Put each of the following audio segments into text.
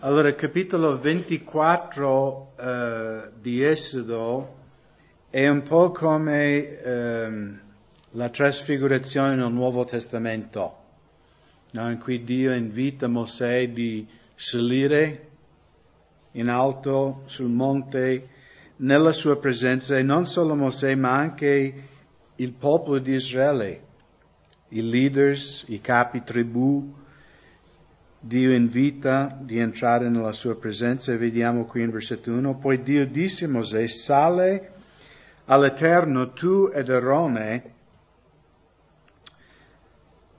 Allora, capitolo 24 eh, di Esodo è un po' come ehm, la trasfigurazione nel Nuovo Testamento, no? in cui Dio invita Mosè di salire in alto sul monte nella sua presenza e non solo Mosè ma anche il popolo di Israele, i leaders, i capi tribù, Dio invita di entrare nella sua presenza e vediamo qui in versetto 1, poi Dio disse a Mosè, sale all'Eterno tu ed Erone,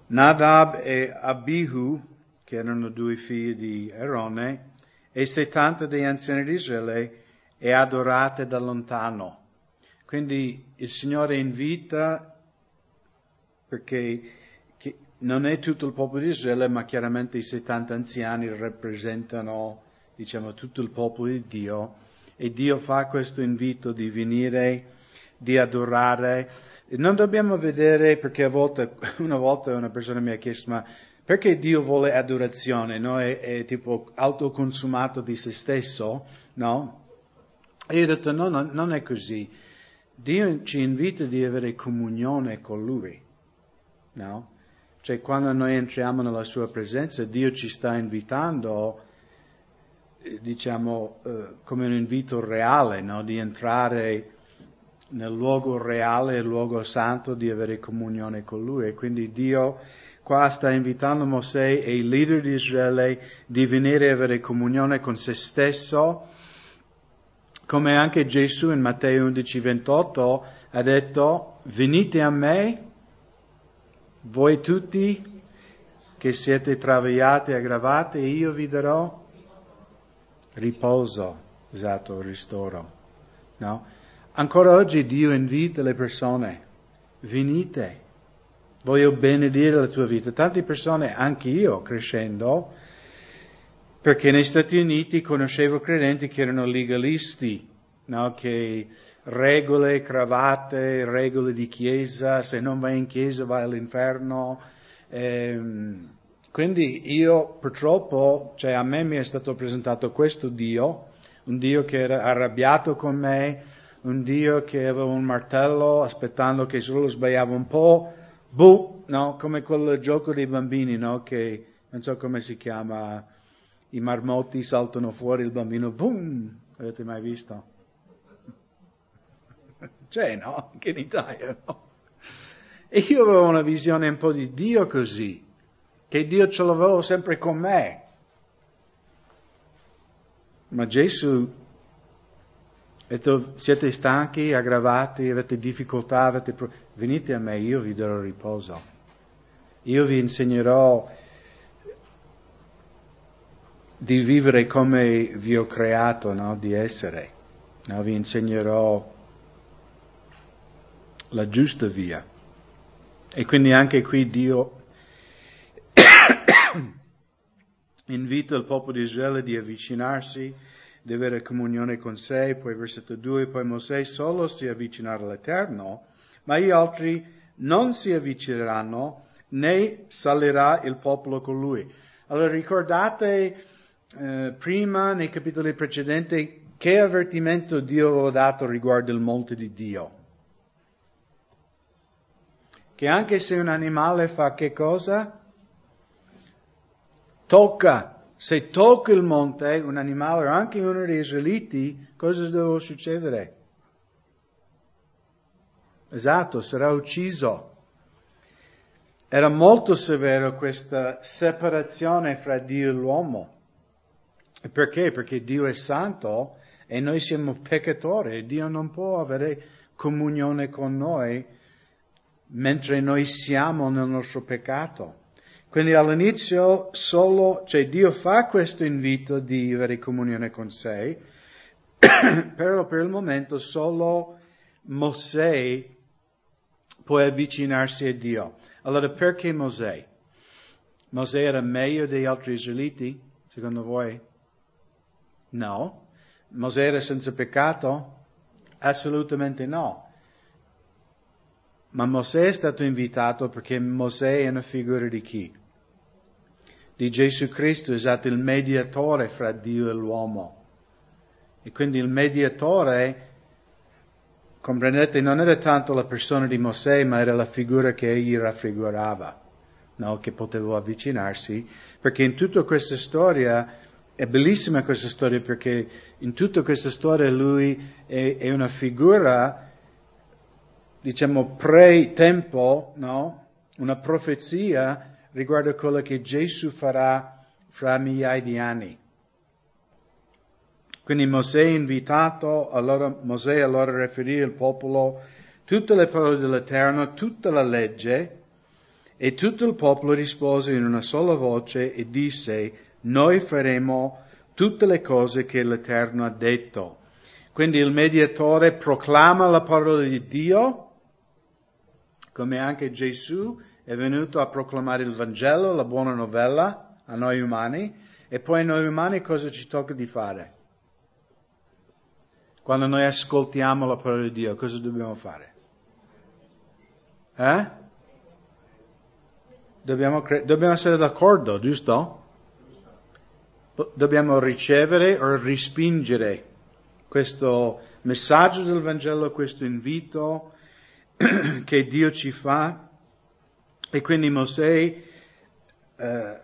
Nadab e Abihu, che erano due figli di Erone, e settanta degli anziani di Israele, e adorate da lontano. Quindi il Signore invita perché non è tutto il popolo di Israele, ma chiaramente i 70 anziani rappresentano, diciamo, tutto il popolo di Dio e Dio fa questo invito di venire, di adorare. Non dobbiamo vedere, perché a volte, una volta una persona mi ha chiesto, ma perché Dio vuole adorazione? No? È, è tipo autoconsumato di se stesso, no? E io ho detto, no, no, non è così. Dio ci invita di avere comunione con Lui, no? Cioè quando noi entriamo nella sua presenza, Dio ci sta invitando, eh, diciamo, eh, come un invito reale, no? di entrare nel luogo reale, il luogo santo, di avere comunione con Lui. E quindi Dio qua sta invitando Mosè e i leader di Israele di venire a avere comunione con se stesso, come anche Gesù in Matteo 11, 28 ha detto, venite a me voi tutti che siete travagliati e aggravati, io vi darò riposo, esatto, ristoro. No? Ancora oggi Dio invita le persone, venite, voglio benedire la tua vita. Tante persone, anche io crescendo, perché negli Stati Uniti conoscevo credenti che erano legalisti, no? che regole, cravatte, regole di chiesa, se non vai in chiesa vai all'inferno. Ehm, quindi io purtroppo, cioè a me mi è stato presentato questo Dio, un Dio che era arrabbiato con me, un Dio che aveva un martello aspettando che solo sbagliava un po', buh, no? come quel gioco dei bambini, no? che non so come si chiama, i marmotti saltano fuori, il bambino, boom, avete mai visto? C'è, no? Anche in Italia, no? E io avevo una visione un po' di Dio così, che Dio ce l'avevo sempre con me. Ma Gesù ha detto, siete stanchi, aggravati, avete difficoltà, avete pro... venite a me, io vi darò riposo. Io vi insegnerò di vivere come vi ho creato, no? di essere. No? Vi insegnerò la giusta via. E quindi anche qui Dio invita il popolo di Israele di avvicinarsi, di avere comunione con sé, poi versetto 2, poi Mosè solo si avvicinerà all'Eterno, ma gli altri non si avvicineranno né salirà il popolo con lui. Allora ricordate eh, prima nei capitoli precedenti che avvertimento Dio aveva dato riguardo il monte di Dio che anche se un animale fa che cosa? Tocca. Se tocca il monte un animale o anche uno degli israeliti, cosa deve succedere? Esatto, sarà ucciso. Era molto severo questa separazione fra Dio e l'uomo. Perché? Perché Dio è santo e noi siamo peccatori e Dio non può avere comunione con noi mentre noi siamo nel nostro peccato. Quindi all'inizio solo, cioè Dio fa questo invito di avere comunione con sé, però per il momento solo Mosè può avvicinarsi a Dio. Allora perché Mosè? Mosè era meglio degli altri israeliti, secondo voi? No. Mosè era senza peccato? Assolutamente no. Ma Mosè è stato invitato perché Mosè è una figura di chi? di Gesù Cristo è stato il mediatore fra Dio e l'uomo. E quindi il mediatore, comprendete, non era tanto la persona di Mosè, ma era la figura che egli raffigurava, no? che poteva avvicinarsi, perché in tutta questa storia, è bellissima questa storia perché in tutta questa storia lui è, è una figura diciamo, pre-tempo, no? una profezia riguardo a quello che Gesù farà fra migliaia di anni. Quindi Mosè è invitato, allora, Mosè allora riferì al popolo tutte le parole dell'Eterno, tutta la legge, e tutto il popolo rispose in una sola voce e disse, noi faremo tutte le cose che l'Eterno ha detto. Quindi il mediatore proclama la parola di Dio, come anche Gesù è venuto a proclamare il Vangelo, la buona novella a noi umani, e poi a noi umani cosa ci tocca di fare? Quando noi ascoltiamo la parola di Dio, cosa dobbiamo fare? Eh? Dobbiamo, cre- dobbiamo essere d'accordo, giusto? Dobbiamo ricevere o respingere questo messaggio del Vangelo, questo invito che Dio ci fa e quindi Mosè eh,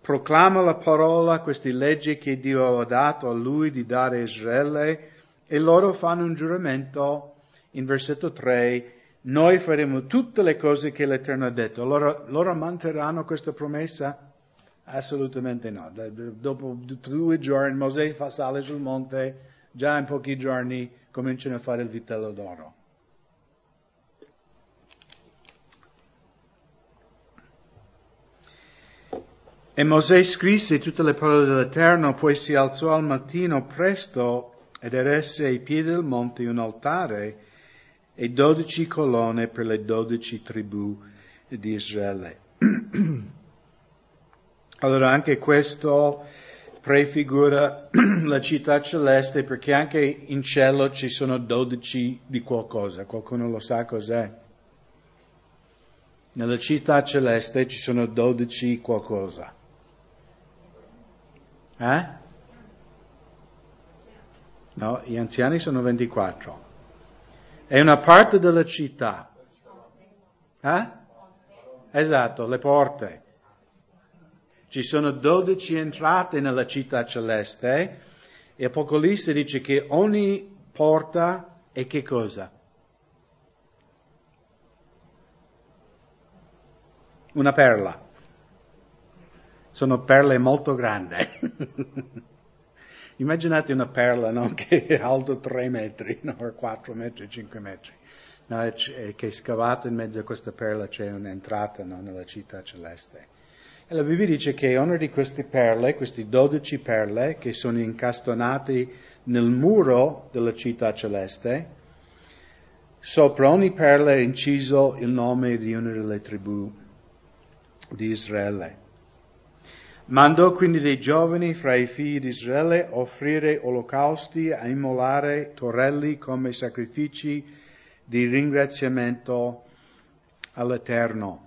proclama la parola, queste leggi che Dio aveva dato a lui di dare a Israele e loro fanno un giuramento in versetto 3 noi faremo tutte le cose che l'Eterno ha detto. Loro, loro manterranno questa promessa? Assolutamente no. Dopo due giorni Mosè fa sale sul monte, già in pochi giorni cominciano a fare il vitello d'oro. E Mosè scrisse tutte le parole dell'Eterno, poi si alzò al mattino presto ed eresse ai piedi del monte un altare e dodici colonne per le dodici tribù di Israele. allora anche questo prefigura la città celeste perché anche in cielo ci sono dodici di qualcosa. Qualcuno lo sa cos'è? Nella città celeste ci sono dodici qualcosa. Eh? No, gli anziani sono 24. È una parte della città. Eh? Esatto, le porte. Ci sono 12 entrate nella città celeste e Apocalisse dice che ogni porta è che cosa? Una perla sono perle molto grandi. Immaginate una perla no? che è alto 3 metri, no? 4 metri, 5 metri, no? e che è scavato in mezzo a questa perla c'è un'entrata no? nella città celeste. E la Bibbia dice che una di queste perle, queste 12 perle che sono incastonate nel muro della città celeste, sopra ogni perla è inciso il nome di una delle tribù di Israele. Mandò quindi dei giovani fra i figli di Israele offrire olocausti, a immolare torelli come sacrifici di ringraziamento all'Eterno.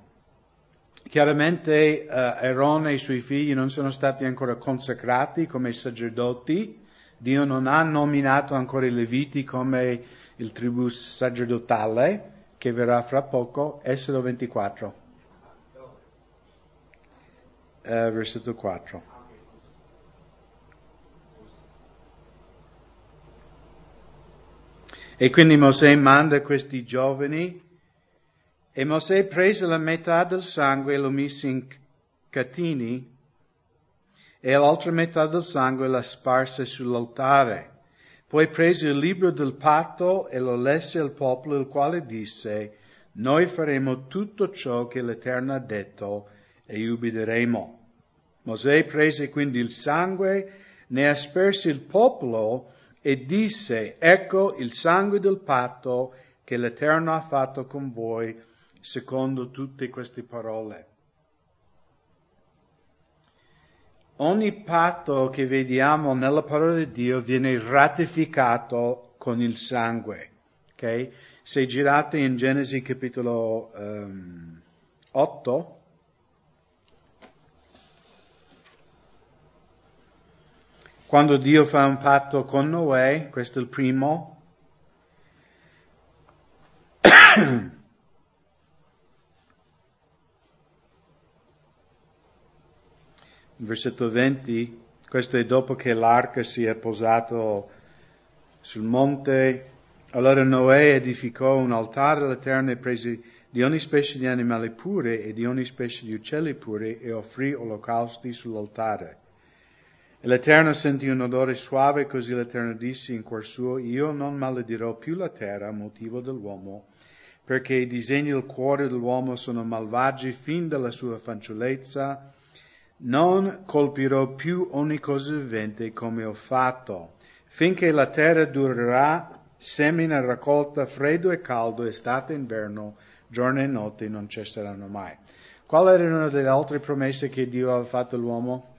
Chiaramente eh, Erone e i suoi figli non sono stati ancora consacrati come sacerdoti, Dio non ha nominato ancora i Leviti come il tribù sacerdotale, che verrà fra poco, Esodo 24 eh, versetto 4. E quindi Mosè manda questi giovani e Mosè prese la metà del sangue e lo mise in catini e l'altra metà del sangue la sparse sull'altare. Poi prese il libro del patto e lo lesse al popolo, il quale disse, noi faremo tutto ciò che l'Eterno ha detto e ubbidiremo. Mosè prese quindi il sangue, ne asperse il popolo e disse, ecco il sangue del patto che l'Eterno ha fatto con voi, secondo tutte queste parole. Ogni patto che vediamo nella parola di Dio viene ratificato con il sangue. Okay? Se girate in Genesi capitolo um, ehm, 8, Quando Dio fa un patto con Noè, questo è il primo, versetto 20, questo è dopo che l'arca si è posato sul monte, allora Noè edificò un altare all'Eterno e prese di ogni specie di animale pure e di ogni specie di uccelli pure e offrì olocausti sull'altare. L'Eterno sentì un odore suave, così l'Eterno disse in cuor suo, io non maledirò più la terra a motivo dell'uomo, perché i disegni del cuore dell'uomo sono malvagi fin dalla sua fanciullezza, non colpirò più ogni cosa vivente come ho fatto, finché la terra durerà, semina raccolta, freddo e caldo, estate e inverno, giorno e notte non cesseranno mai. Qual era una delle altre promesse che Dio aveva fatto all'uomo?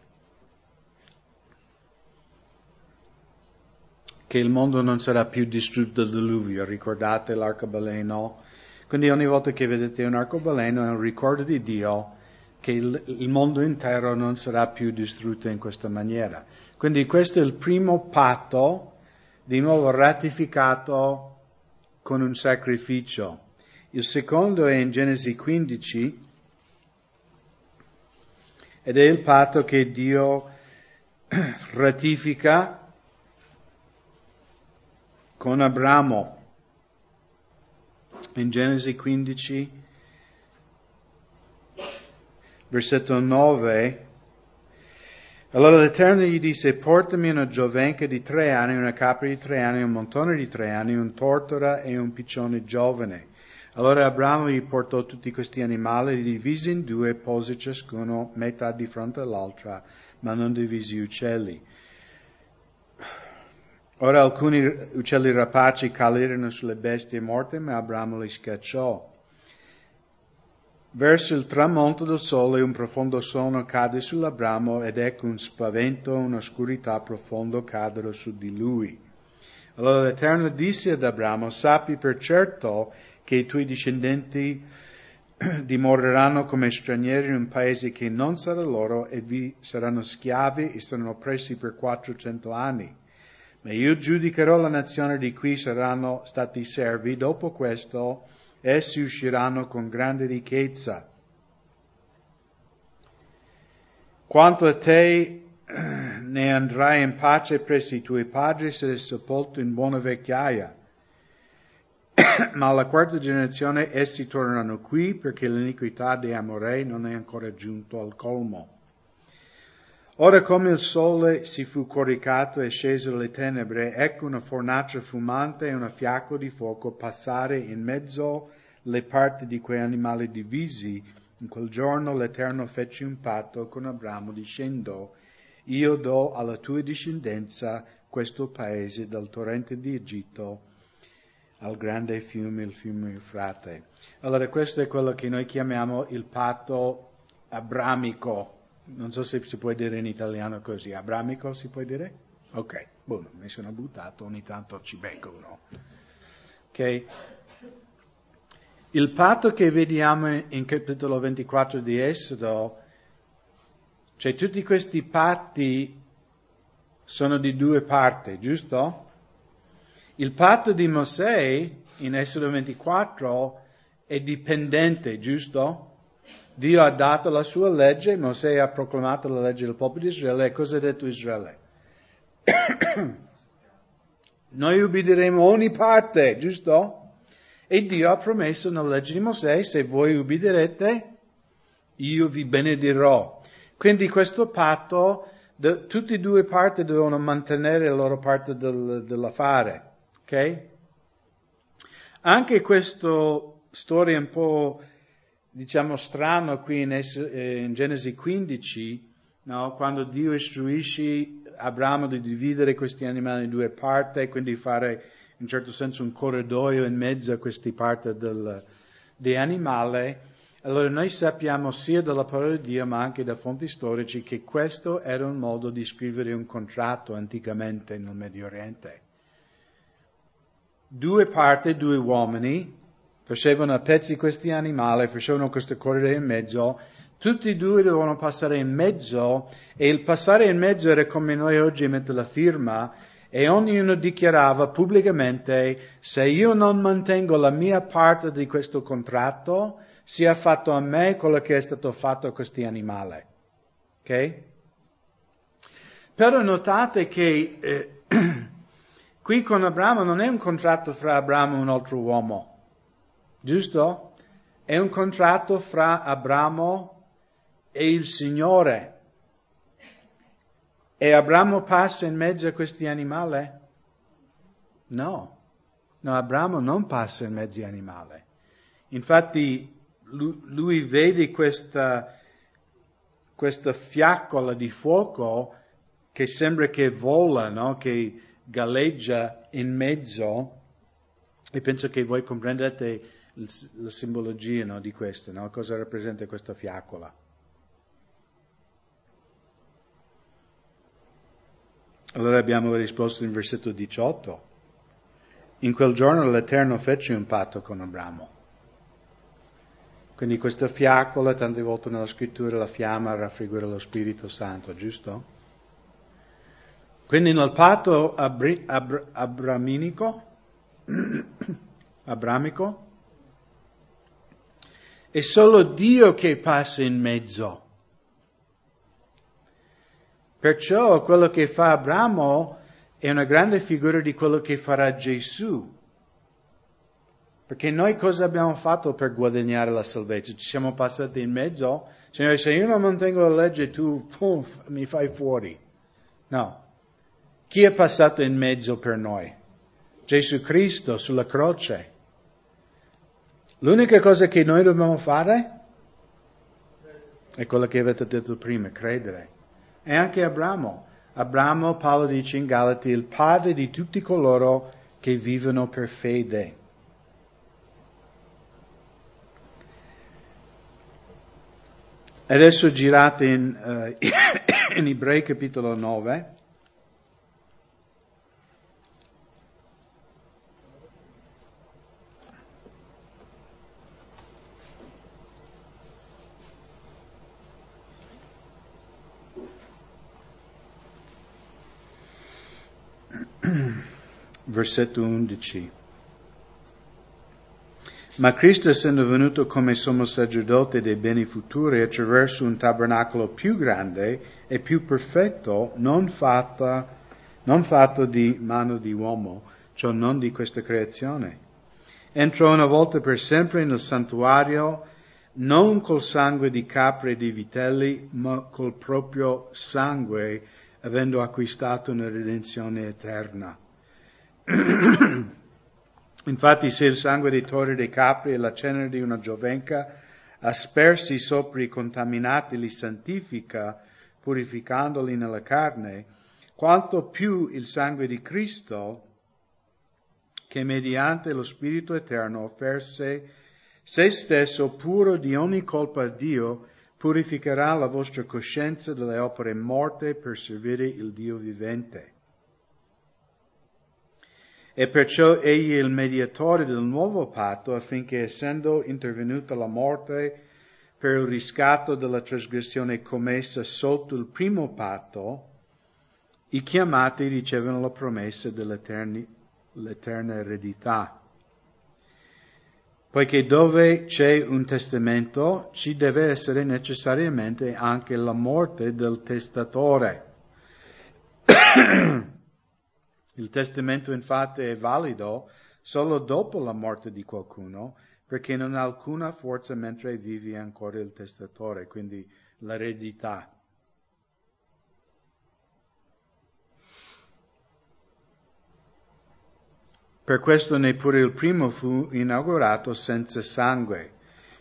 Che il mondo non sarà più distrutto dal diluvio, ricordate l'arcobaleno? Quindi ogni volta che vedete un arcobaleno è un ricordo di Dio che il, il mondo intero non sarà più distrutto in questa maniera. Quindi questo è il primo patto, di nuovo ratificato con un sacrificio. Il secondo è in Genesi 15 ed è il patto che Dio ratifica con Abramo. In Genesi 15 versetto 9. Allora l'Eterno gli disse, portami una giovenca di tre anni, una capra di tre anni, un montone di tre anni, un tortora e un piccione giovane. Allora Abramo gli portò tutti questi animali, li divisi in due, pose ciascuno metà di fronte all'altra, ma non divisi gli uccelli. Ora alcuni uccelli rapaci calirono sulle bestie morte, ma Abramo li scacciò. Verso il tramonto del sole un profondo sonno cade sull'Abramo ed ecco un spavento, un'oscurità profonda cadono su di lui. Allora l'Eterno disse ad Abramo, sappi per certo che i tuoi discendenti dimoreranno come stranieri in un paese che non sarà loro e vi saranno schiavi e saranno oppressi per 400 anni. Ma io giudicherò la nazione di cui saranno stati servi dopo questo essi usciranno con grande ricchezza. Quanto a te ne andrai in pace presso i tuoi padri e sarai sepolto in buona vecchiaia. Ma alla quarta generazione essi torneranno qui perché l'iniquità di Amorei non è ancora giunto al colmo. Ora come il sole si fu coricato e sceso dalle tenebre, ecco una fornace fumante e una fiacco di fuoco passare in mezzo le parti di quei animali divisi. In quel giorno l'Eterno fece un patto con Abramo dicendo, io do alla tua discendenza questo paese dal torrente di Egitto al grande fiume, il fiume Eufrate. Allora questo è quello che noi chiamiamo il patto abramico non so se si può dire in italiano così, abramico si può dire? Ok, buono, mi sono buttato, ogni tanto ci becco uno. Ok? Il patto che vediamo in capitolo 24 di Esodo, cioè tutti questi patti sono di due parti, giusto? Il patto di Mosè in Esodo 24 è dipendente, giusto? Dio ha dato la sua legge, Mosè ha proclamato la legge del popolo di Israele e cosa ha detto Israele? Noi ubbidiremo ogni parte, giusto? E Dio ha promesso nella legge di Mosè, se voi ubbidirete, io vi benedirò. Quindi questo patto, de, tutte e due parti devono mantenere la loro parte del, dell'affare. Ok? Anche questa storia un po' diciamo strano qui in, eh, in Genesi 15, no? quando Dio istruisce Abramo di dividere questi animali in due parti, quindi fare in certo senso un corridoio in mezzo a queste parti del, animali, allora noi sappiamo sia dalla parola di Dio ma anche da fonti storici che questo era un modo di scrivere un contratto anticamente nel Medio Oriente. Due parti, due uomini, facevano a pezzi questi animali, facevano questo corridoio in mezzo, Tutti e due dovevano passare in mezzo e il passare in mezzo era come noi oggi mettere la firma e ognuno dichiarava pubblicamente se io non mantengo la mia parte di questo contratto, sia fatto a me quello che è stato fatto a questi animali. Ok? Però notate che eh, qui con Abramo non è un contratto fra Abramo e un altro uomo, giusto? È un contratto fra Abramo e il Signore. E Abramo passa in mezzo a questi animali? No, no, Abramo non passa in mezzo agli animali. Infatti lui, vede questa, questa fiaccola di fuoco che sembra che vola, no? che galleggia in mezzo e penso che voi comprendete la simbologia no? di questo, no? cosa rappresenta questa fiaccola. Allora abbiamo risposto in versetto 18. In quel giorno l'Eterno fece un patto con Abramo. Quindi questa fiaccola, tante volte nella scrittura la fiamma raffigura lo Spirito Santo, giusto? Quindi nel patto abri, abr, abraminico, abramico, è solo Dio che passa in mezzo. Perciò quello che fa Abramo è una grande figura di quello che farà Gesù. Perché noi cosa abbiamo fatto per guadagnare la salvezza? Ci siamo passati in mezzo? Signore, se io non mantengo la legge, tu pum, mi fai fuori. No. Chi è passato in mezzo per noi? Gesù Cristo sulla croce. L'unica cosa che noi dobbiamo fare è quello che avete detto prima, credere. E anche Abramo. Abramo, Paolo dice in Galati, il padre di tutti coloro che vivono per fede. Adesso girate in, uh, in Ebrei capitolo 9. Versetto 11. Ma Cristo essendo venuto come sommo sacerdote dei beni futuri attraverso un tabernacolo più grande e più perfetto, non, fatta, non fatto di mano di uomo, cioè non di questa creazione, entrò una volta per sempre nel santuario non col sangue di capre e di vitelli, ma col proprio sangue, avendo acquistato una redenzione eterna. Infatti se il sangue dei tori dei capri e la cenere di una giovenca aspersi sopra i contaminati li santifica, purificandoli nella carne, quanto più il sangue di Cristo, che mediante lo Spirito Eterno offerse se stesso puro di ogni colpa a Dio, purificherà la vostra coscienza delle opere morte per servire il Dio vivente. E perciò egli è il mediatore del nuovo patto affinché essendo intervenuta la morte per il riscatto della trasgressione commessa sotto il primo patto, i chiamati ricevono la promessa dell'eterna eredità. Poiché dove c'è un testamento ci deve essere necessariamente anche la morte del testatore. Il testamento infatti è valido solo dopo la morte di qualcuno, perché non ha alcuna forza mentre vive ancora il testatore, quindi l'eredità. Per questo neppure il primo fu inaugurato senza sangue.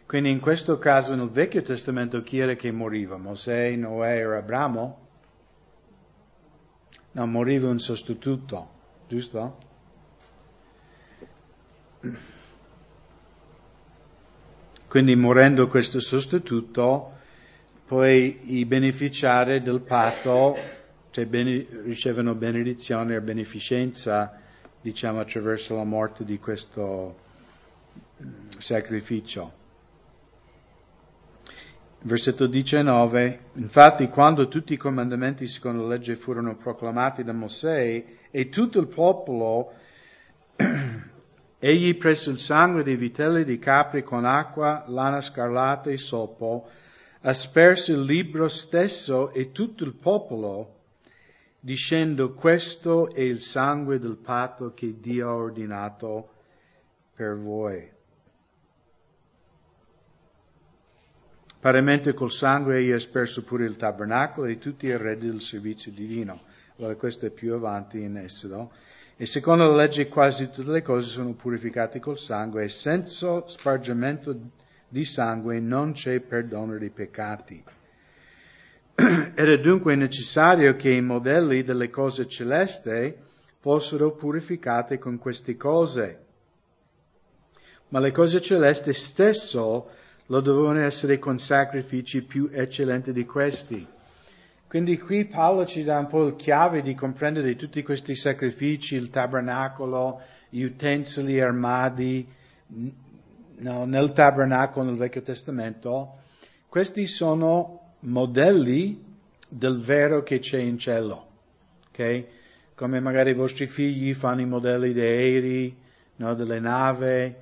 Quindi in questo caso nel Vecchio Testamento chi era che moriva? Mosè, Noè o Abramo? No, moriva un sostituto, giusto? Quindi morendo questo sostituto, poi i beneficiari del patto cioè bene, ricevono benedizione e beneficenza, diciamo, attraverso la morte di questo mm, sacrificio. Versetto 19, infatti quando tutti i comandamenti secondo la legge furono proclamati da Mosè e tutto il popolo, egli prese il sangue dei vitelli di capri con acqua, lana scarlata e sopo, asperse il libro stesso e tutto il popolo, dicendo questo è il sangue del patto che Dio ha ordinato per voi. Paremente col sangue egli ha asperso pure il tabernacolo e tutti i eredi del servizio divino. Allora questo è più avanti in Esodo. E secondo la legge quasi tutte le cose sono purificate col sangue e senza spargimento di sangue non c'è perdono dei peccati. Era dunque necessario che i modelli delle cose celesti fossero purificati con queste cose. Ma le cose celesti stesso lo dovevano essere con sacrifici più eccellenti di questi. Quindi qui Paolo ci dà un po' il chiave di comprendere tutti questi sacrifici, il tabernacolo, gli utensili armadi, no, nel tabernacolo nel Vecchio Testamento. Questi sono modelli del vero che c'è in cielo. Okay? Come magari i vostri figli fanno i modelli dei aerei, no, delle navi,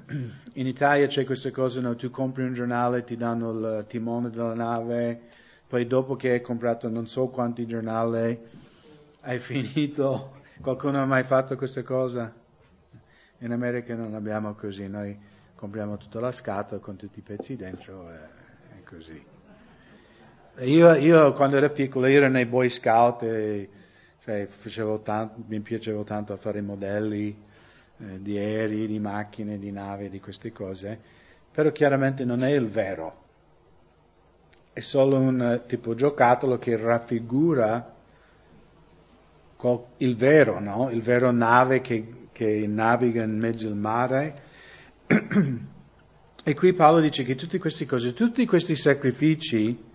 in Italia c'è questa cosa, no? tu compri un giornale, ti danno il timone della nave, poi dopo che hai comprato non so quanti giornali, hai finito. Qualcuno ha mai fatto questa cosa? In America non abbiamo così, noi compriamo tutta la scatola con tutti i pezzi dentro e così. Io, io, quando ero piccolo ero nei Boy Scout e cioè, tanto, mi piaceva tanto fare i modelli eh, di aerei, di macchine, di navi, di queste cose, però chiaramente non è il vero, è solo un eh, tipo giocattolo che raffigura il vero, no? il vero nave che, che naviga in mezzo al mare. e qui Paolo dice che tutte queste cose, tutti questi sacrifici,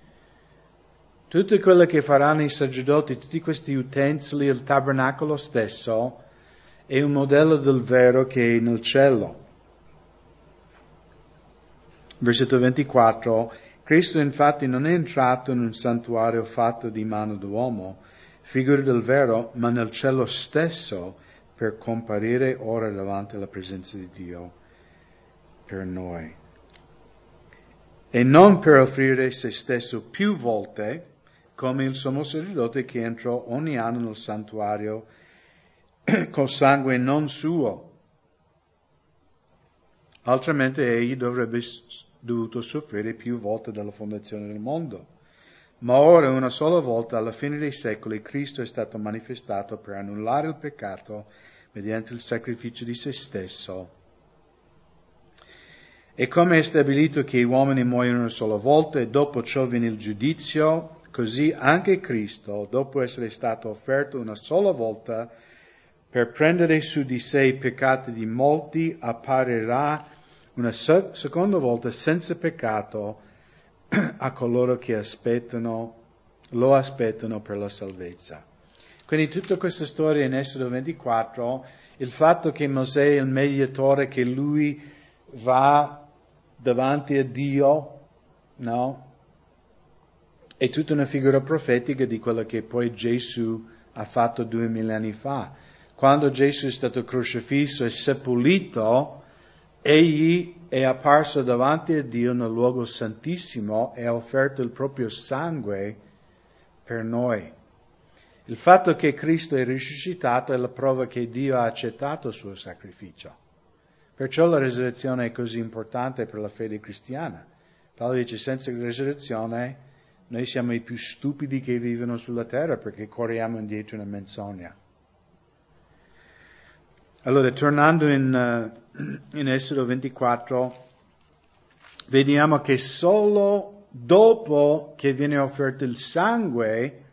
tutto quello che faranno i sacerdoti, tutti questi utensili, il tabernacolo stesso, è un modello del vero che è nel cielo. Versetto 24. Cristo infatti non è entrato in un santuario fatto di mano d'uomo, figura del vero, ma nel cielo stesso per comparire ora davanti alla presenza di Dio per noi. E non per offrire se stesso più volte, come il sommo sacerdote che entrò ogni anno nel santuario col sangue non suo. Altrimenti egli dovrebbe dovuto soffrire più volte dalla fondazione del mondo. Ma ora, una sola volta, alla fine dei secoli, Cristo è stato manifestato per annullare il peccato mediante il sacrificio di se stesso. E come è stabilito che gli uomini muoiono una sola volta e dopo ciò viene il giudizio, così anche Cristo, dopo essere stato offerto una sola volta, per prendere su di sé i peccati di molti, apparirà una seconda volta senza peccato a coloro che aspettano, lo aspettano per la salvezza. Quindi tutta questa storia in Esodo 24, il fatto che Mosè è il mediatore, che lui va davanti a Dio, no? È tutta una figura profetica di quello che poi Gesù ha fatto duemila anni fa quando Gesù è stato crocifisso e seppellito, egli è apparso davanti a Dio nel luogo santissimo e ha offerto il proprio sangue per noi. Il fatto che Cristo è risuscitato è la prova che Dio ha accettato il suo sacrificio. Perciò la resurrezione è così importante per la fede cristiana. Paolo dice, senza resurrezione noi siamo i più stupidi che vivono sulla terra perché corriamo indietro una menzogna. Allora, tornando in, uh, in Esodo 24, vediamo che solo dopo che viene offerto il sangue,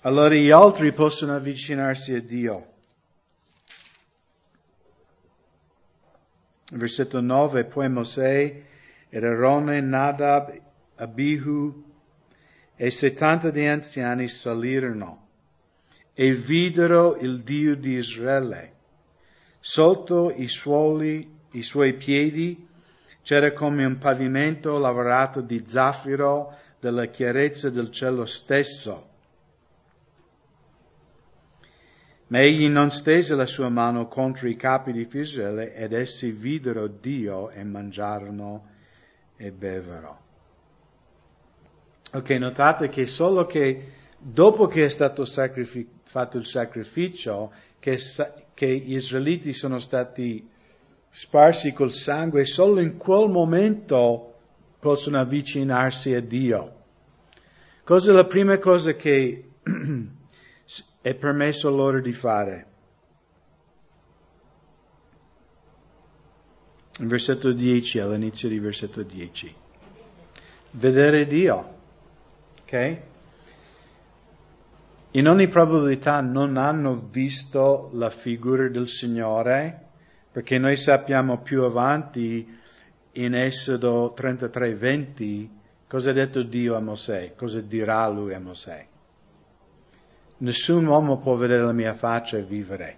allora gli altri possono avvicinarsi a Dio. Versetto 9, poi Mosè ed Aarone, Nadab, Abihu e settanta di anziani salirono e videro il Dio di Israele. Sotto i suoi, i suoi piedi C'era come un pavimento lavorato di zaffiro della chiarezza del cielo stesso. Ma egli non stese la sua mano contro i capi di Israele ed essi videro Dio e mangiarono e bevero. Ok, notate che solo che dopo che è stato sacrific- fatto il sacrificio, che, sa- che gli israeliti sono stati sparsi col sangue, solo in quel momento possono avvicinarsi a Dio. Cosa è la prima cosa che è permesso loro di fare? Versetto 10, all'inizio di versetto 10. Vedere Dio. Ok? In ogni probabilità non hanno visto la figura del Signore, perché noi sappiamo più avanti in Esodo 33, 20 cosa ha detto Dio a Mosè, cosa dirà lui a Mosè. Nessun uomo può vedere la mia faccia e vivere.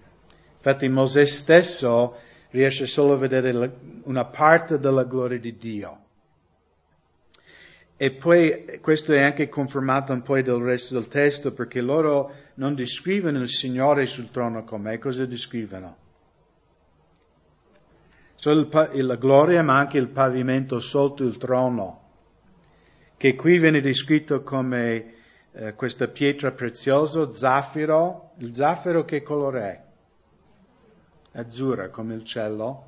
Infatti Mosè stesso riesce solo a vedere una parte della gloria di Dio. E poi questo è anche confermato un po' del resto del testo perché loro non descrivono il Signore sul trono come cosa descrivono? Solo la gloria ma anche il pavimento sotto il trono, che qui viene descritto come eh, questa pietra preziosa, zaffiro. Il zaffiro che colore è? Azzurra come il cielo.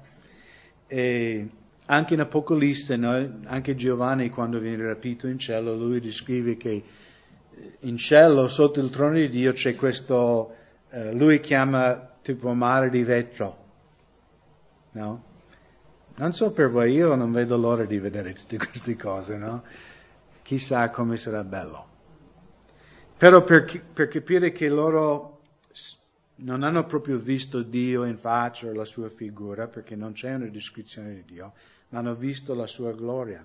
E anche in Apocalisse, no? anche Giovanni quando viene rapito in cielo, lui descrive che in cielo, sotto il trono di Dio, c'è questo, eh, lui chiama tipo mare di vetro. No? Non so per voi, io non vedo l'ora di vedere tutte queste cose, no? Chissà come sarà bello. Però per, per capire che loro non hanno proprio visto Dio in faccia o la sua figura, perché non c'è una descrizione di Dio, hanno visto la sua gloria.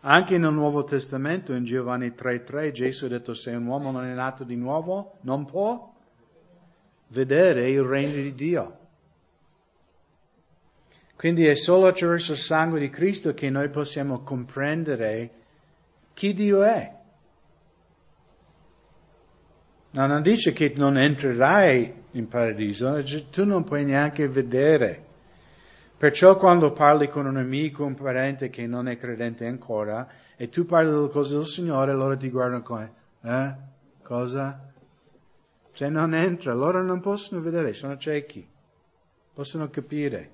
Anche nel Nuovo Testamento, in Giovanni 3:3, Gesù ha detto se un uomo non è nato di nuovo, non può vedere il regno di Dio. Quindi è solo attraverso il sangue di Cristo che noi possiamo comprendere chi Dio è. No, non dice che non entrerai in paradiso, tu non puoi neanche vedere. Perciò quando parli con un amico, un parente che non è credente ancora, e tu parli delle cose del Signore, loro ti guardano come, eh? Cosa? Cioè non entra, loro non possono vedere, sono ciechi, possono capire.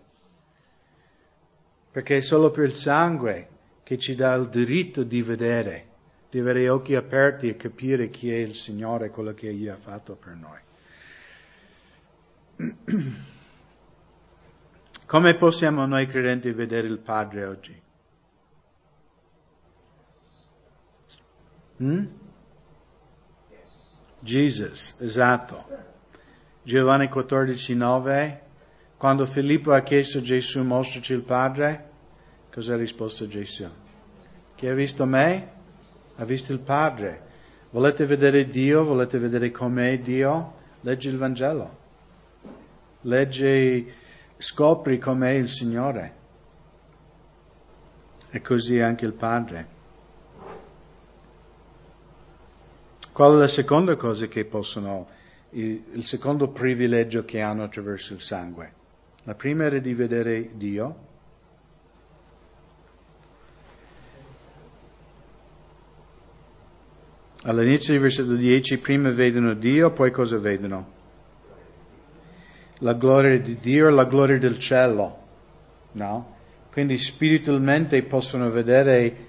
Perché è solo per il sangue che ci dà il diritto di vedere, di avere gli occhi aperti e capire chi è il Signore, quello che Egli ha fatto per noi. Come possiamo noi credenti vedere il Padre oggi? Hmm? Jesus, esatto. Giovanni 14, 9, quando Filippo ha chiesto a Gesù mostraci il Padre, cosa ha risposto Gesù? Chi ha visto me ha visto il Padre. Volete vedere Dio? Volete vedere com'è Dio? Leggi il Vangelo. Leggi scopri com'è il Signore. E così anche il Padre. Qual è la seconda cosa che possono, il, secondo privilegio che hanno attraverso il sangue? La prima era di vedere Dio. All'inizio del versetto 10 prima vedono Dio, poi cosa vedono? La gloria di Dio e la gloria del cielo, no? Quindi spiritualmente possono vedere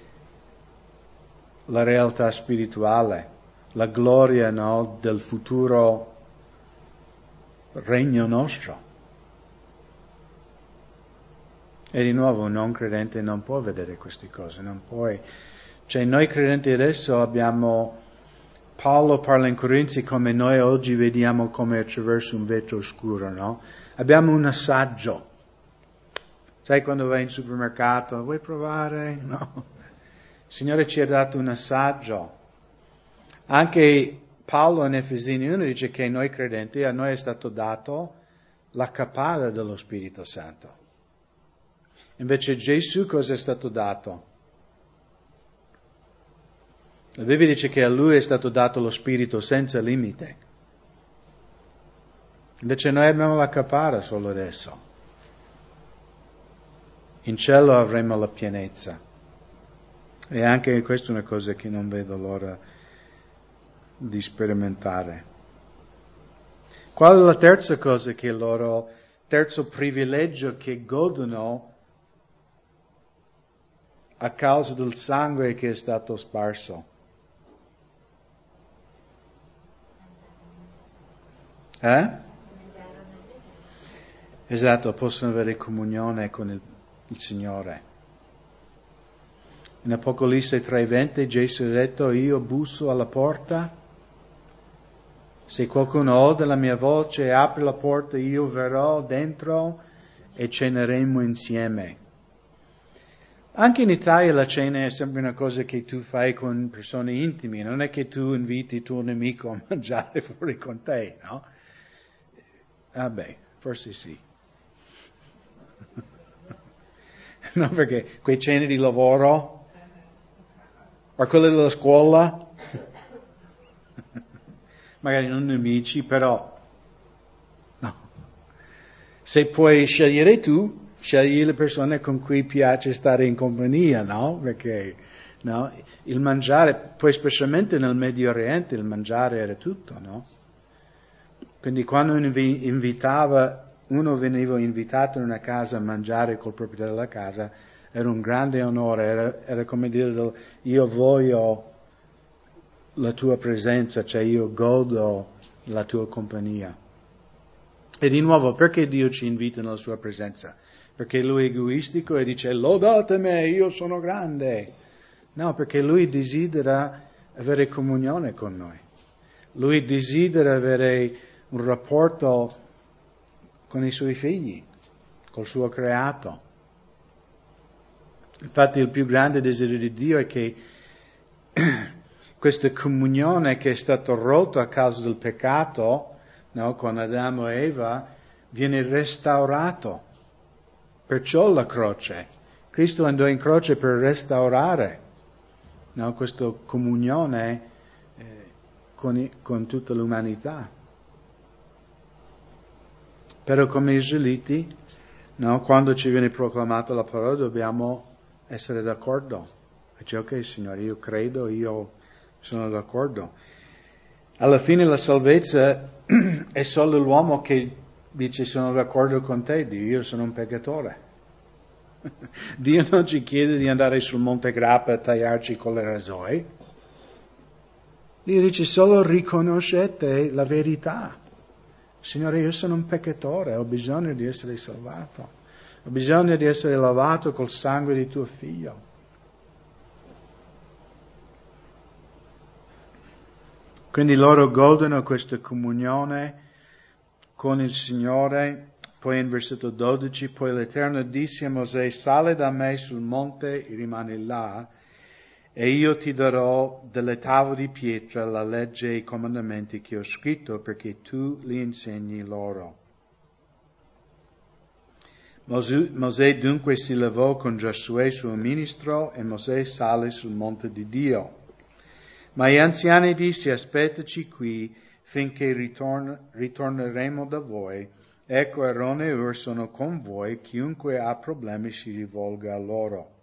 la realtà spirituale, la gloria no, del futuro regno nostro. E di nuovo un non credente non può vedere queste cose, non puoi. Cioè noi credenti adesso abbiamo Paolo parla in Corinzi come noi oggi vediamo come attraverso un vetro scuro, no? Abbiamo un assaggio. Sai quando vai in supermercato, vuoi provare? No. Il Signore ci ha dato un assaggio. Anche Paolo in Efesini 1 dice che noi credenti, a noi è stato dato la caparra dello Spirito Santo. Invece Gesù cosa è stato dato? La Bibbia dice che a lui è stato dato lo Spirito senza limite. Invece noi abbiamo la capara solo adesso. In cielo avremo la pienezza. E anche questa è una cosa che non vedo l'ora di sperimentare. Qual è la terza cosa che loro, terzo privilegio che godono a causa del sangue che è stato sparso? Eh? Esatto, possono avere comunione con il, il Signore. In Apocalisse 3:20 Gesù ha detto io busso alla porta, se qualcuno ode la mia voce e apre la porta io verrò dentro e ceneremo insieme. Anche in Italia la cena è sempre una cosa che tu fai con persone intime, non è che tu inviti tuo nemico a mangiare fuori con te, no? Vabbè, forse sì. no, perché quei cene di lavoro o quelli della scuola, magari non nemici, però no. Se puoi scegliere tu, scegli le persone con cui piace stare in compagnia, no? Perché no? il mangiare, poi specialmente nel Medio Oriente, il mangiare era tutto, no? Quindi quando invitava, uno veniva invitato in una casa a mangiare col proprietario della casa, era un grande onore, era, era come dire io voglio la tua presenza, cioè io godo la tua compagnia. E di nuovo, perché Dio ci invita nella sua presenza? Perché lui è egoistico e dice lodate me, io sono grande. No, perché lui desidera avere comunione con noi. Lui desidera avere un rapporto con i suoi figli, col suo creato. Infatti il più grande desiderio di Dio è che questa comunione che è stata rotta a causa del peccato, no, con Adamo e Eva, viene restaurato. Perciò la croce. Cristo andò in croce per restaurare no, questa comunione eh, con, con tutta l'umanità. Però come israeliti, no, quando ci viene proclamata la parola dobbiamo essere d'accordo. Dice, ok Signore, io credo, io sono d'accordo. Alla fine la salvezza è solo l'uomo che dice sono d'accordo con te, Dio, io sono un peccatore. Dio non ci chiede di andare sul Monte Grappa a tagliarci con le rasoi. Dio dice solo riconoscete la verità. Signore, io sono un peccatore, ho bisogno di essere salvato. Ho bisogno di essere lavato col sangue di tuo figlio. Quindi loro godono questa comunione con il Signore. Poi in versetto 12, poi l'Eterno disse a Mosè, sale da me sul monte e rimane là, e io ti darò delle tavole di pietra la legge e i comandamenti che ho scritto perché tu li insegni loro. Mosè dunque si levò con Giosuè suo ministro e Mosè sale sul monte di Dio. Ma gli anziani disse aspettaci qui finché ritorn- ritorneremo da voi. Ecco Aaron e Ur sono con voi, chiunque ha problemi si rivolga a loro.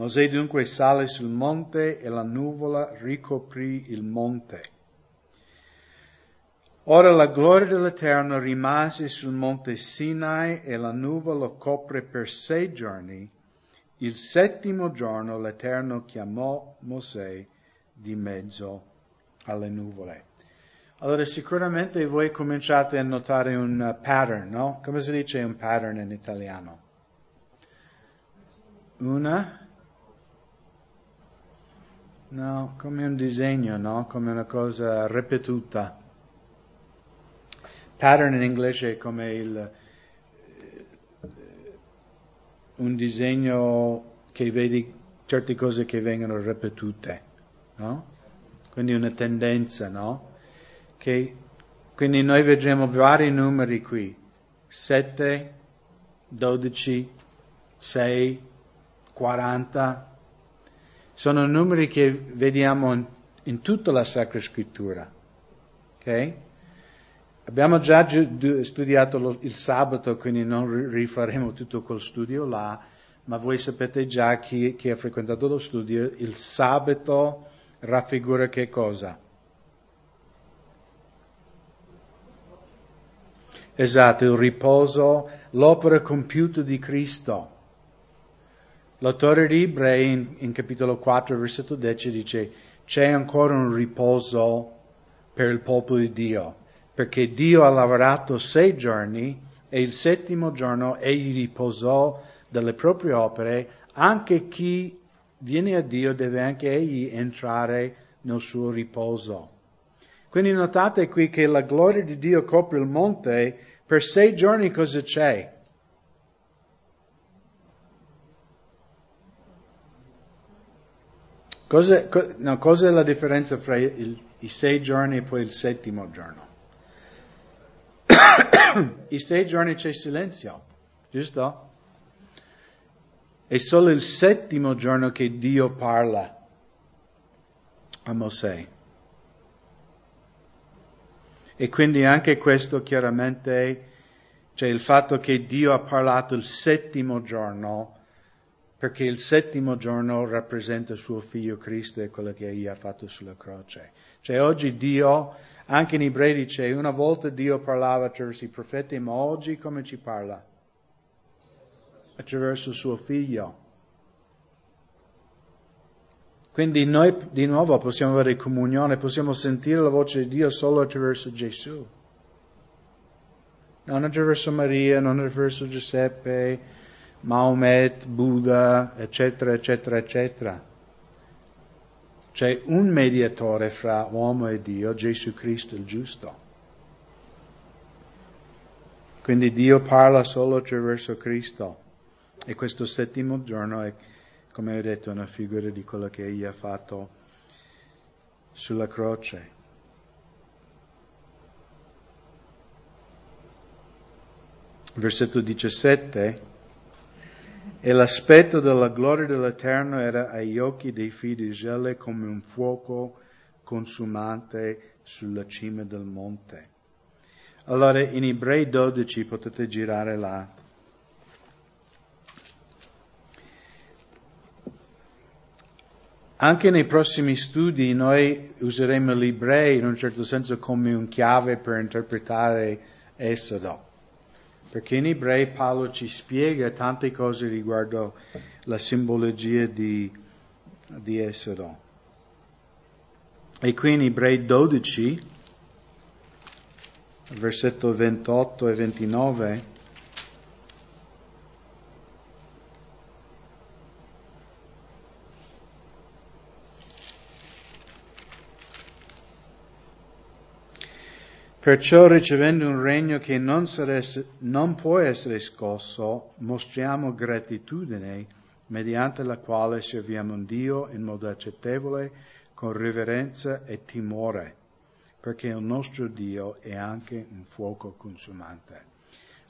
Mosè dunque sale sul monte e la nuvola ricoprì il monte. Ora la gloria dell'Eterno rimase sul monte Sinai e la nuvola lo copre per sei giorni. Il settimo giorno l'Eterno chiamò Mosè di mezzo alle nuvole. Allora sicuramente voi cominciate a notare un pattern, no? Come si dice un pattern in italiano? Una? No, come un disegno, no? Come una cosa ripetuta. Pattern in inglese è come il, eh, un disegno che vedi certe cose che vengono ripetute, no? Quindi una tendenza, no? Che, quindi noi vedremo vari numeri qui, 7, 12, 6, 40. Sono numeri che vediamo in, in tutta la Sacra Scrittura. Okay? Abbiamo già studiato lo, il sabato, quindi non rifaremo tutto quel studio là, ma voi sapete già chi, chi ha frequentato lo studio, il sabato raffigura che cosa? Esatto, il riposo, l'opera compiuta di Cristo. L'autore di Ebrei in, in capitolo 4, versetto 10 dice c'è ancora un riposo per il popolo di Dio, perché Dio ha lavorato sei giorni e il settimo giorno egli riposò dalle proprie opere, anche chi viene a Dio deve anche egli entrare nel suo riposo. Quindi notate qui che la gloria di Dio copre il monte, per sei giorni cosa c'è? Cosa, no, cosa è la differenza fra il, i sei giorni e poi il settimo giorno? I sei giorni c'è silenzio, giusto? È solo il settimo giorno che Dio parla a Mosè. E quindi anche questo chiaramente, cioè il fatto che Dio ha parlato il settimo giorno, perché il settimo giorno rappresenta suo figlio Cristo e quello che egli ha fatto sulla croce. Cioè oggi Dio, anche in ebrei dice, una volta Dio parlava attraverso i profeti, ma oggi come ci parla? attraverso suo figlio. Quindi noi di nuovo possiamo avere comunione, possiamo sentire la voce di Dio solo attraverso Gesù. Non attraverso Maria, non attraverso Giuseppe, Maomet, Buddha, eccetera, eccetera, eccetera. C'è un mediatore fra uomo e Dio, Gesù Cristo il giusto. Quindi Dio parla solo attraverso Cristo. E questo settimo giorno è, come ho detto, una figura di quello che egli ha fatto sulla croce. Versetto 17. E l'aspetto della gloria dell'Eterno era agli occhi dei figli di Israele come un fuoco consumante sulla cima del monte. Allora in Ebrei 12 potete girare là. Anche nei prossimi studi noi useremo gli ebrei in un certo senso come un chiave per interpretare Esodo, perché in ebrei Paolo ci spiega tante cose riguardo la simbologia di, di Esodo. E qui in ebrei 12, versetto 28 e 29, Perciò ricevendo un regno che non, saresse, non può essere scosso, mostriamo gratitudine mediante la quale serviamo un Dio in modo accettevole, con reverenza e timore, perché il nostro Dio è anche un fuoco consumante.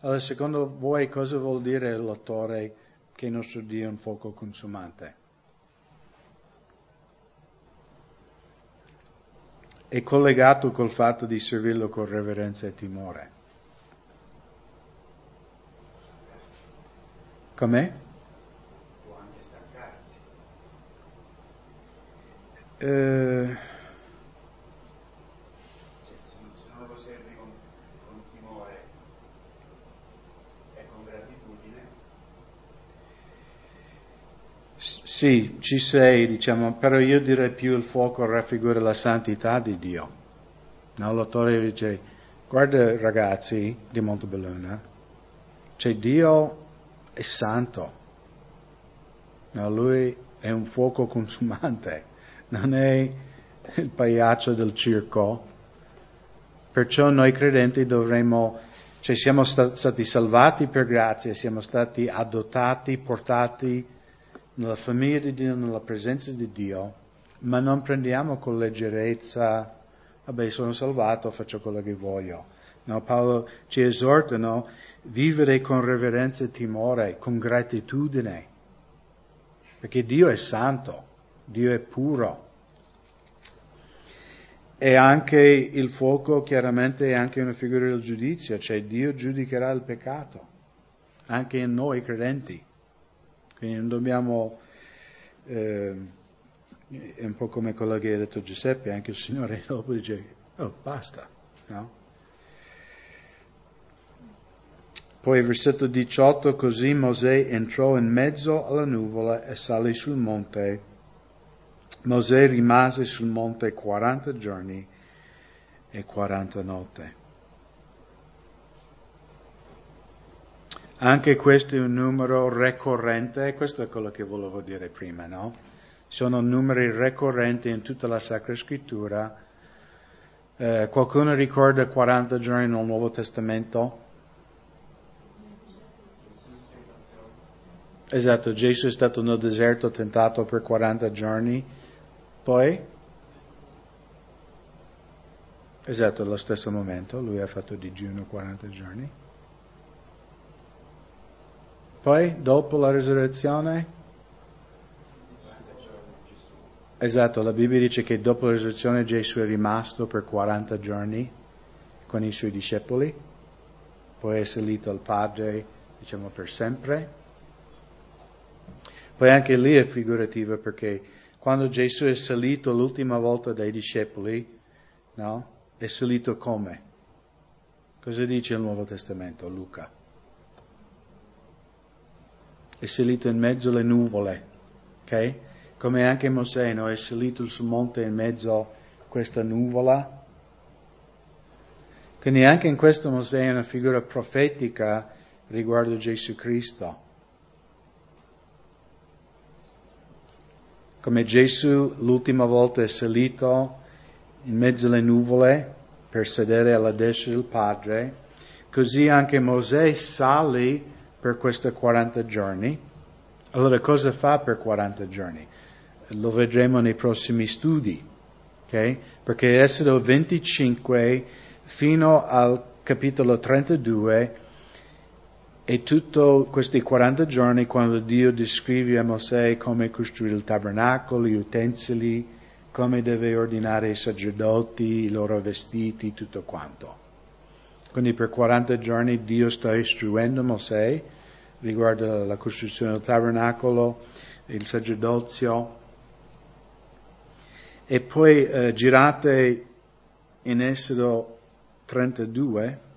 Allora, secondo voi cosa vuol dire l'autore che il nostro Dio è un fuoco consumante? È collegato col fatto di servirlo con reverenza e timore. Com'è? Può anche stancarsi. Eh, cioè, se non lo servi con, con timore e con gratitudine. Sì, ci sei, diciamo, però io direi più il fuoco raffigura la santità di Dio. No, l'autore dice, guarda ragazzi di Montebelluna, cioè Dio è santo, no, lui è un fuoco consumante, non è il pagliaccio del circo, perciò noi credenti dovremmo, cioè siamo stati salvati per grazia, siamo stati adottati, portati nella famiglia di Dio, nella presenza di Dio, ma non prendiamo con leggerezza, vabbè sono salvato, faccio quello che voglio. No? Paolo ci esorta a vivere con reverenza e timore, con gratitudine, perché Dio è santo, Dio è puro. E anche il fuoco chiaramente è anche una figura del giudizio, cioè Dio giudicherà il peccato, anche in noi credenti. Quindi non dobbiamo, eh, è un po' come quello che ha detto Giuseppe, anche il Signore dopo dice, oh basta, no? Poi versetto 18, così Mosè entrò in mezzo alla nuvola e salì sul monte Mosè rimase sul monte 40 giorni e 40 notte. Anche questo è un numero ricorrente, questo è quello che volevo dire prima, no? Sono numeri ricorrenti in tutta la Sacra Scrittura. Eh, qualcuno ricorda 40 giorni nel Nuovo Testamento? Esatto, Gesù è stato nel deserto tentato per 40 giorni poi, esatto, allo stesso momento, lui ha fatto digiuno 40 giorni. Poi, dopo la risurrezione, esatto, la Bibbia dice che dopo la risurrezione Gesù è rimasto per 40 giorni con i suoi discepoli, poi è salito al Padre, diciamo, per sempre. Poi anche lì è figurativa perché quando Gesù è salito l'ultima volta dai discepoli, no? È salito come? Cosa dice il Nuovo Testamento, Luca? È salito in mezzo alle nuvole, ok? Come anche Mosè, no? È salito sul monte in mezzo a questa nuvola. Quindi anche in questo Mosè è una figura profetica riguardo Gesù Cristo. come Gesù l'ultima volta è salito in mezzo alle nuvole per sedere alla destra del Padre, così anche Mosè sale per questi 40 giorni. Allora cosa fa per 40 giorni? Lo vedremo nei prossimi studi, okay? perché Esodo 25 fino al capitolo 32 e tutti questi 40 giorni, quando Dio descrive a Mosè come costruire il tabernacolo, gli utensili, come deve ordinare i sacerdoti, i loro vestiti, tutto quanto. Quindi per 40 giorni Dio sta istruendo Mosè riguardo alla costruzione del tabernacolo, il sacerdozio. E poi eh, girate in Esodo 32,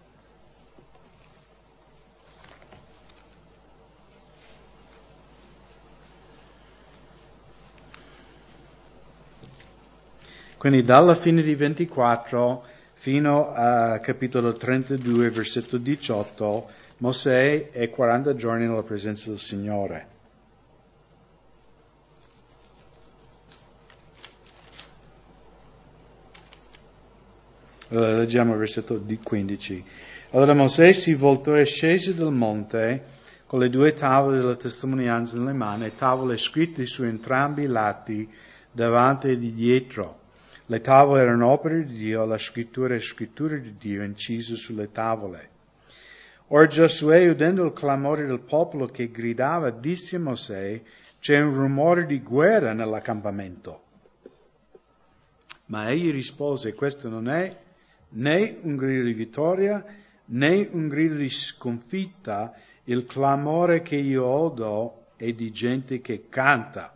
Quindi dalla fine di 24 fino a capitolo 32, versetto 18, Mosè è 40 giorni nella presenza del Signore. Allora, leggiamo il versetto 15. Allora Mosè si voltò e scese dal monte con le due tavole della testimonianza nelle mani, tavole scritte su entrambi i lati, davanti e di dietro le tavole erano opere di Dio, la scrittura è scrittura di Dio incisa sulle tavole. Ora Giosuè, udendo il clamore del popolo che gridava, disse a Mosè, c'è un rumore di guerra nell'accampamento. Ma egli rispose, questo non è né un grido di vittoria né un grido di sconfitta, il clamore che io odo è di gente che canta.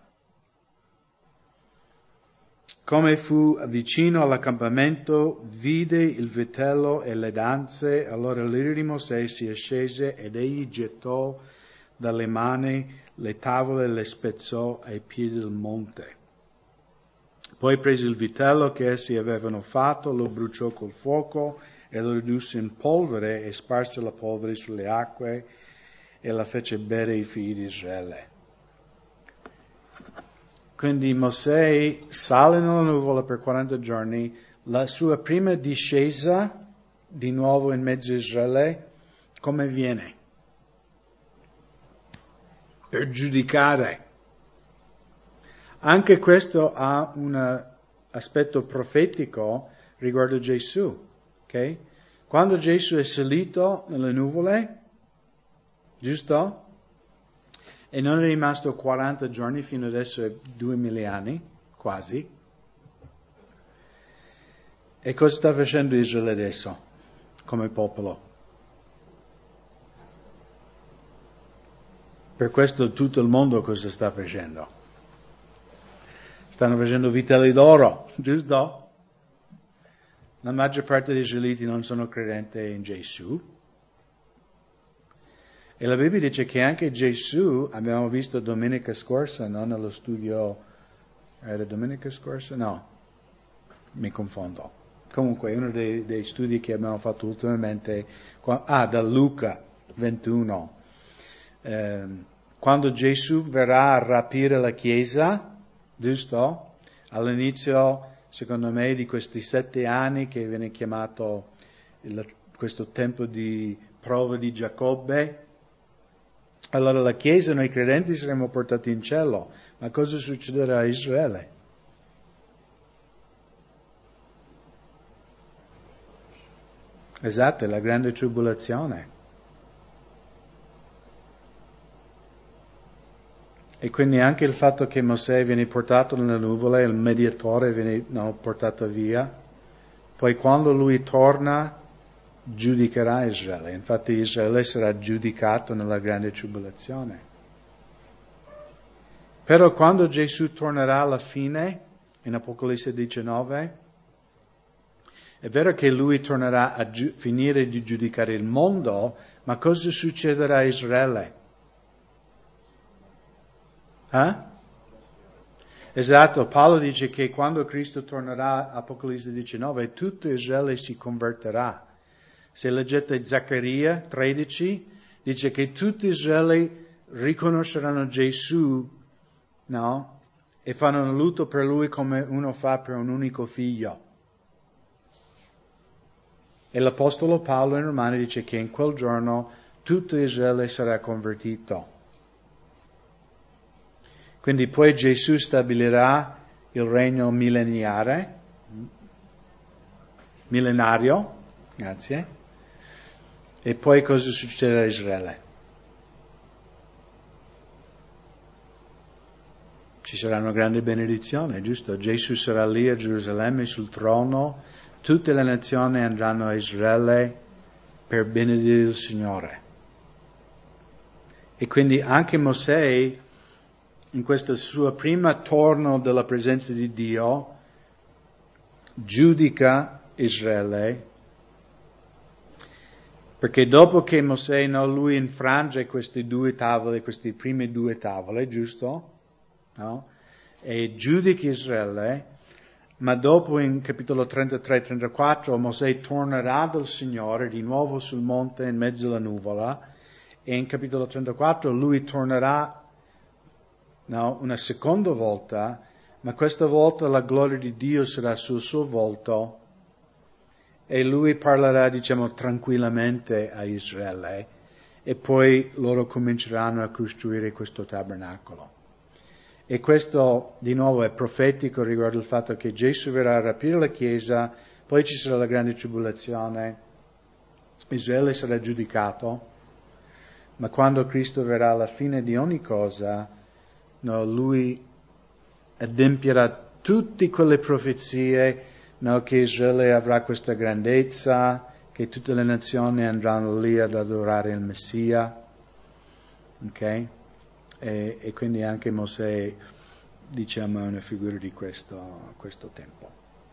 Come fu vicino all'accampamento, vide il vitello e le danze, allora l'ira di Mosè si scese ed egli gettò dalle mani le tavole e le spezzò ai piedi del monte. Poi prese il vitello che essi avevano fatto, lo bruciò col fuoco e lo ridusse in polvere e sparse la polvere sulle acque e la fece bere ai figli di Israele. Quindi Mosè sale nella nuvola per 40 giorni, la sua prima discesa di nuovo in mezzo a Israele, come viene? Per giudicare. Anche questo ha un aspetto profetico riguardo Gesù, ok? Quando Gesù è salito nelle nuvole, giusto? E non è rimasto 40 giorni fino adesso è 2000 anni, quasi. E cosa sta facendo Israele adesso come popolo? Per questo tutto il mondo cosa sta facendo? Stanno facendo vitelli d'oro, giusto? La maggior parte degli israeliti non sono credenti in Gesù. E la Bibbia dice che anche Gesù, abbiamo visto domenica scorsa, no? nello studio, era domenica scorsa? No, mi confondo. Comunque, uno dei, dei studi che abbiamo fatto ultimamente, ah, da Luca 21, eh, quando Gesù verrà a rapire la Chiesa, giusto? All'inizio secondo me, di questi sette anni che viene chiamato il, questo tempo di prova di Giacobbe. Allora la Chiesa, noi credenti saremo portati in cielo, ma cosa succederà a Israele? Esatto, la grande tribolazione. E quindi anche il fatto che Mosè viene portato nelle nuvole, il mediatore viene no, portato via, poi quando lui torna giudicherà Israele. Infatti Israele sarà giudicato nella grande tribolazione. Però quando Gesù tornerà alla fine, in Apocalisse 19, è vero che lui tornerà a giu- finire di giudicare il mondo, ma cosa succederà a Israele? Eh? Esatto, Paolo dice che quando Cristo tornerà, Apocalisse 19, tutto Israele si converterà. Se leggete Zaccaria 13, dice che tutto Israele riconosceranno Gesù, no? E fanno lutto per lui come uno fa per un unico figlio. E l'Apostolo Paolo in Romani dice che in quel giorno tutto Israele sarà convertito. Quindi poi Gesù stabilirà il regno millenare, millenario, grazie, e poi cosa succederà a Israele? Ci sarà una grande benedizione, giusto? Gesù sarà lì a Gerusalemme sul trono, tutte le nazioni andranno a Israele per benedire il Signore. E quindi anche Mosè in questo suo primo torno della presenza di Dio, giudica Israele, perché dopo che Mosè, no, lui infrange queste due tavole, queste prime due tavole, giusto? No? E giudica Israele, ma dopo in capitolo 33-34 Mosè tornerà dal Signore di nuovo sul monte in mezzo alla nuvola e in capitolo 34 lui tornerà no, una seconda volta, ma questa volta la gloria di Dio sarà sul suo volto e lui parlerà, diciamo, tranquillamente a Israele e poi loro cominceranno a costruire questo tabernacolo. E questo di nuovo è profetico riguardo il fatto che Gesù verrà a rapire la Chiesa, poi ci sarà la grande tribolazione, Israele sarà giudicato, ma quando Cristo verrà alla fine di ogni cosa, no, lui adempierà tutte quelle profezie no, che Israele avrà questa grandezza, che tutte le nazioni andranno lì ad adorare il Messia. Okay? E, e, quindi anche Mosè, diciamo, è una figura di questo, questo tempo.